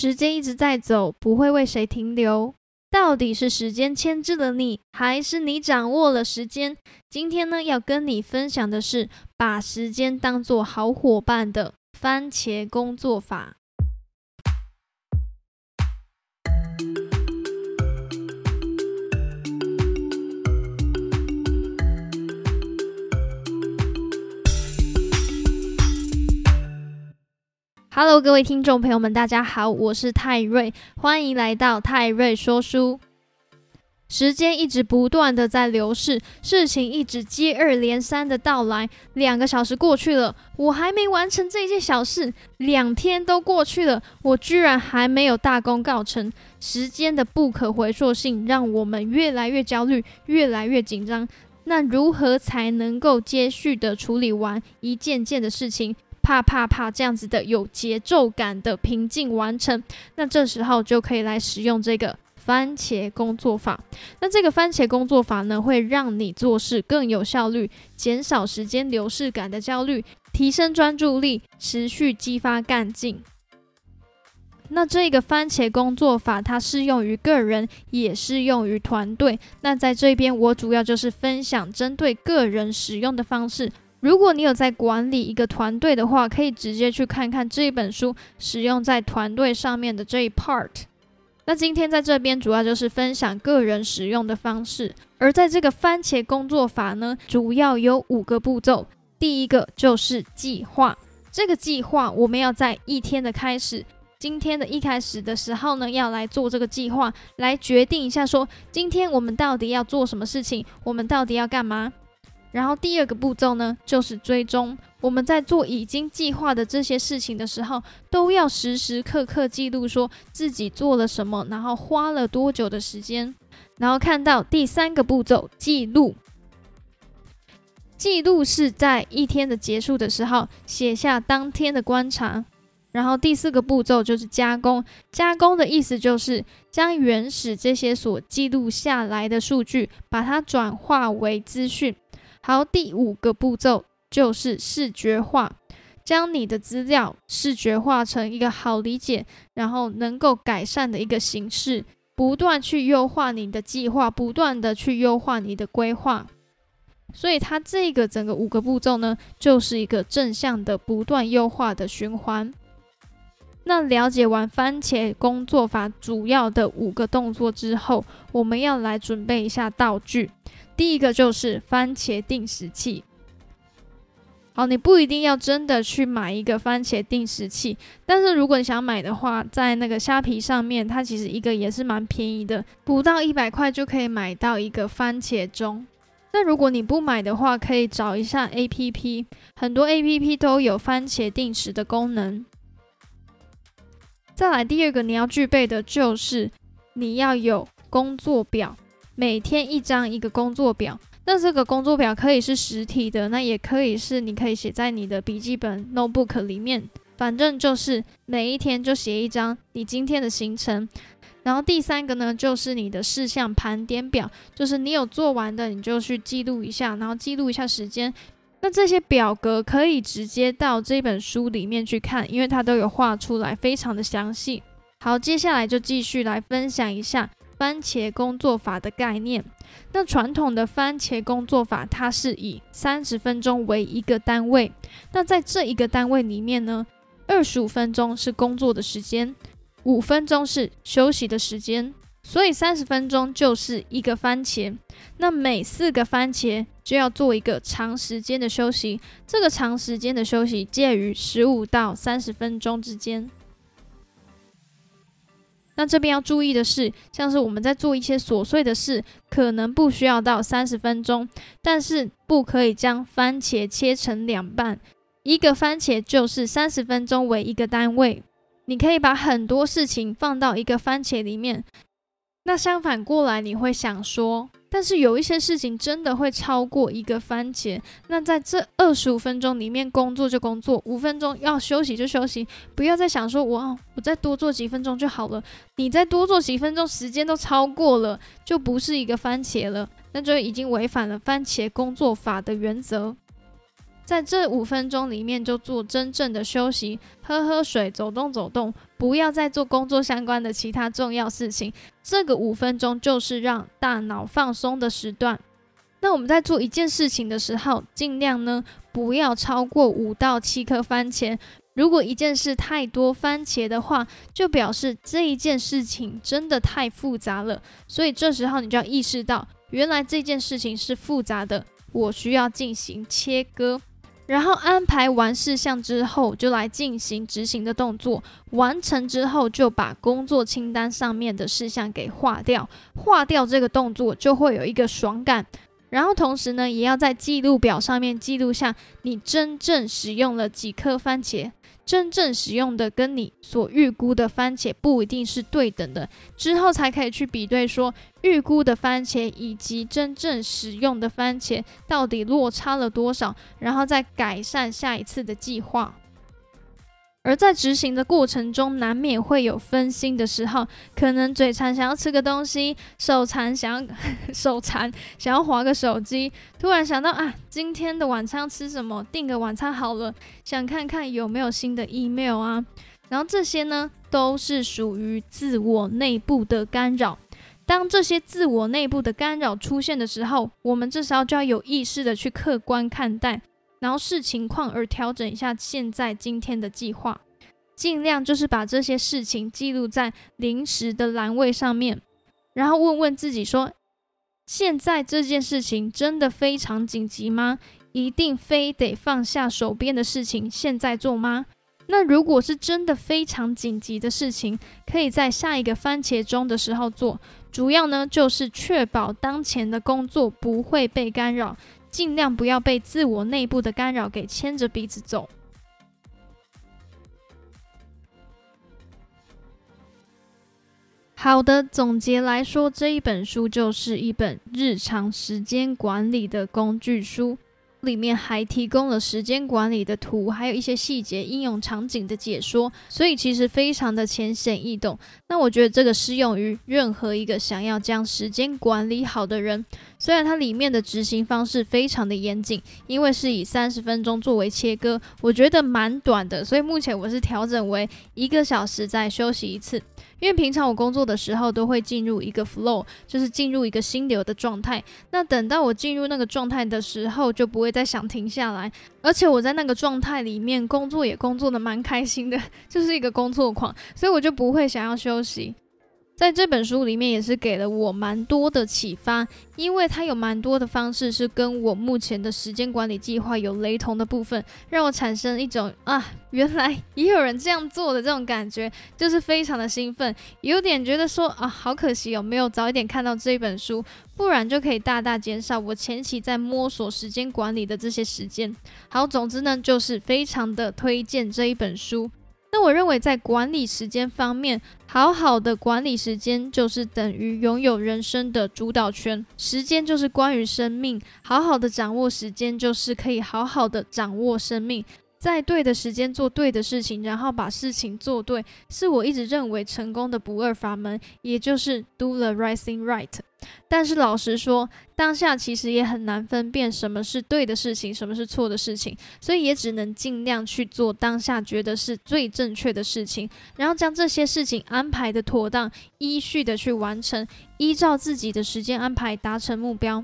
时间一直在走，不会为谁停留。到底是时间牵制了你，还是你掌握了时间？今天呢，要跟你分享的是把时间当做好伙伴的番茄工作法。Hello，各位听众朋友们，大家好，我是泰瑞，欢迎来到泰瑞说书。时间一直不断的在流逝，事情一直接二连三的到来。两个小时过去了，我还没完成这件小事；两天都过去了，我居然还没有大功告成。时间的不可回溯性让我们越来越焦虑，越来越紧张。那如何才能够接续的处理完一件件的事情？啪啪啪，这样子的有节奏感的平静完成，那这时候就可以来使用这个番茄工作法。那这个番茄工作法呢，会让你做事更有效率，减少时间流逝感的焦虑，提升专注力，持续激发干劲。那这个番茄工作法，它适用于个人，也适用于团队。那在这边，我主要就是分享针对个人使用的方式。如果你有在管理一个团队的话，可以直接去看看这一本书使用在团队上面的这一 part。那今天在这边主要就是分享个人使用的方式，而在这个番茄工作法呢，主要有五个步骤。第一个就是计划，这个计划我们要在一天的开始，今天的一开始的时候呢，要来做这个计划，来决定一下说今天我们到底要做什么事情，我们到底要干嘛。然后第二个步骤呢，就是追踪。我们在做已经计划的这些事情的时候，都要时时刻刻记录，说自己做了什么，然后花了多久的时间。然后看到第三个步骤，记录。记录是在一天的结束的时候写下当天的观察。然后第四个步骤就是加工。加工的意思就是将原始这些所记录下来的数据，把它转化为资讯。好，第五个步骤就是视觉化，将你的资料视觉化成一个好理解，然后能够改善的一个形式，不断去优化你的计划，不断的去优化你的规划。所以它这个整个五个步骤呢，就是一个正向的不断优化的循环。那了解完番茄工作法主要的五个动作之后，我们要来准备一下道具。第一个就是番茄定时器。好，你不一定要真的去买一个番茄定时器，但是如果你想买的话，在那个虾皮上面，它其实一个也是蛮便宜的，不到一百块就可以买到一个番茄钟。那如果你不买的话，可以找一下 A P P，很多 A P P 都有番茄定时的功能。再来第二个你要具备的就是你要有工作表。每天一张一个工作表，那这个工作表可以是实体的，那也可以是你可以写在你的笔记本 notebook 里面，反正就是每一天就写一张你今天的行程。然后第三个呢，就是你的事项盘点表，就是你有做完的，你就去记录一下，然后记录一下时间。那这些表格可以直接到这本书里面去看，因为它都有画出来，非常的详细。好，接下来就继续来分享一下。番茄工作法的概念，那传统的番茄工作法，它是以三十分钟为一个单位。那在这一个单位里面呢，二十五分钟是工作的时间，五分钟是休息的时间，所以三十分钟就是一个番茄。那每四个番茄就要做一个长时间的休息，这个长时间的休息介于十五到三十分钟之间。那这边要注意的是，像是我们在做一些琐碎的事，可能不需要到三十分钟，但是不可以将番茄切成两半，一个番茄就是三十分钟为一个单位。你可以把很多事情放到一个番茄里面。那相反过来，你会想说。但是有一些事情真的会超过一个番茄。那在这二十五分钟里面，工作就工作，五分钟要休息就休息，不要再想说我我再多做几分钟就好了。你再多做几分钟，时间都超过了，就不是一个番茄了，那就已经违反了番茄工作法的原则。在这五分钟里面就做真正的休息，喝喝水，走动走动，不要再做工作相关的其他重要事情。这个五分钟就是让大脑放松的时段。那我们在做一件事情的时候，尽量呢不要超过五到七颗番茄。如果一件事太多番茄的话，就表示这一件事情真的太复杂了。所以这时候你就要意识到，原来这件事情是复杂的，我需要进行切割。然后安排完事项之后，就来进行执行的动作。完成之后，就把工作清单上面的事项给划掉。划掉这个动作，就会有一个爽感。然后同时呢，也要在记录表上面记录下你真正使用了几颗番茄。真正使用的跟你所预估的番茄不一定是对等的，之后才可以去比对，说预估的番茄以及真正使用的番茄到底落差了多少，然后再改善下一次的计划。而在执行的过程中，难免会有分心的时候，可能嘴馋想要吃个东西，手馋想要 手馋想要划个手机，突然想到啊，今天的晚餐吃什么？订个晚餐好了，想看看有没有新的 email 啊。然后这些呢，都是属于自我内部的干扰。当这些自我内部的干扰出现的时候，我们这时候就要有意识的去客观看待。然后视情况而调整一下现在今天的计划，尽量就是把这些事情记录在临时的栏位上面，然后问问自己说：现在这件事情真的非常紧急吗？一定非得放下手边的事情现在做吗？那如果是真的非常紧急的事情，可以在下一个番茄钟的时候做，主要呢就是确保当前的工作不会被干扰。尽量不要被自我内部的干扰给牵着鼻子走。好的，总结来说，这一本书就是一本日常时间管理的工具书。里面还提供了时间管理的图，还有一些细节应用场景的解说，所以其实非常的浅显易懂。那我觉得这个适用于任何一个想要将时间管理好的人。虽然它里面的执行方式非常的严谨，因为是以三十分钟作为切割，我觉得蛮短的，所以目前我是调整为一个小时再休息一次。因为平常我工作的时候都会进入一个 flow，就是进入一个心流的状态。那等到我进入那个状态的时候，就不会在想停下来。而且我在那个状态里面工作也工作的蛮开心的，就是一个工作狂，所以我就不会想要休息。在这本书里面也是给了我蛮多的启发，因为它有蛮多的方式是跟我目前的时间管理计划有雷同的部分，让我产生一种啊，原来 也有人这样做的这种感觉，就是非常的兴奋，有点觉得说啊，好可惜哦没有早一点看到这一本书，不然就可以大大减少我前期在摸索时间管理的这些时间。好，总之呢，就是非常的推荐这一本书。那我认为，在管理时间方面，好好的管理时间就是等于拥有人生的主导权。时间就是关于生命，好好的掌握时间，就是可以好好的掌握生命。在对的时间做对的事情，然后把事情做对，是我一直认为成功的不二法门，也就是 do the right thing right。但是老实说，当下其实也很难分辨什么是对的事情，什么是错的事情，所以也只能尽量去做当下觉得是最正确的事情，然后将这些事情安排的妥当，依序的去完成，依照自己的时间安排达成目标。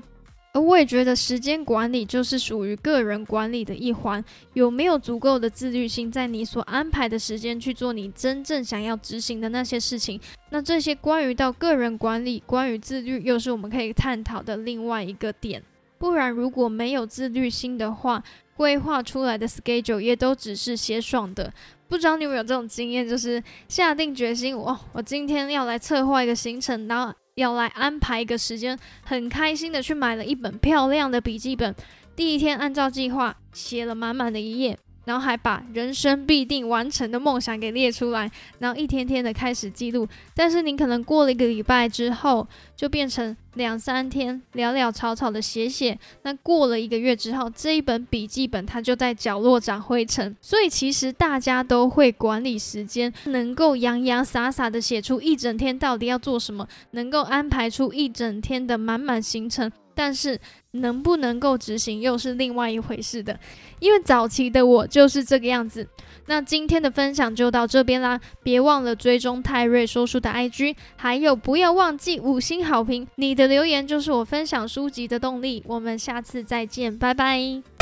而我也觉得时间管理就是属于个人管理的一环，有没有足够的自律性，在你所安排的时间去做你真正想要执行的那些事情？那这些关于到个人管理、关于自律，又是我们可以探讨的另外一个点。不然，如果没有自律性的话，规划出来的 schedule 也都只是写爽的。不知道你有没有这种经验，就是下定决心，哇，我今天要来策划一个行程，然后。要来安排一个时间，很开心的去买了一本漂亮的笔记本，第一天按照计划写了满满的一页。然后还把人生必定完成的梦想给列出来，然后一天天的开始记录。但是你可能过了一个礼拜之后，就变成两三天潦潦草草的写写。那过了一个月之后，这一本笔记本它就在角落长灰尘。所以其实大家都会管理时间，能够洋洋洒洒的写出一整天到底要做什么，能够安排出一整天的满满行程。但是能不能够执行又是另外一回事的。因为早期的我就是这个样子。那今天的分享就到这边啦，别忘了追踪泰瑞说书的 IG，还有不要忘记五星好评，你的留言就是我分享书籍的动力。我们下次再见，拜拜。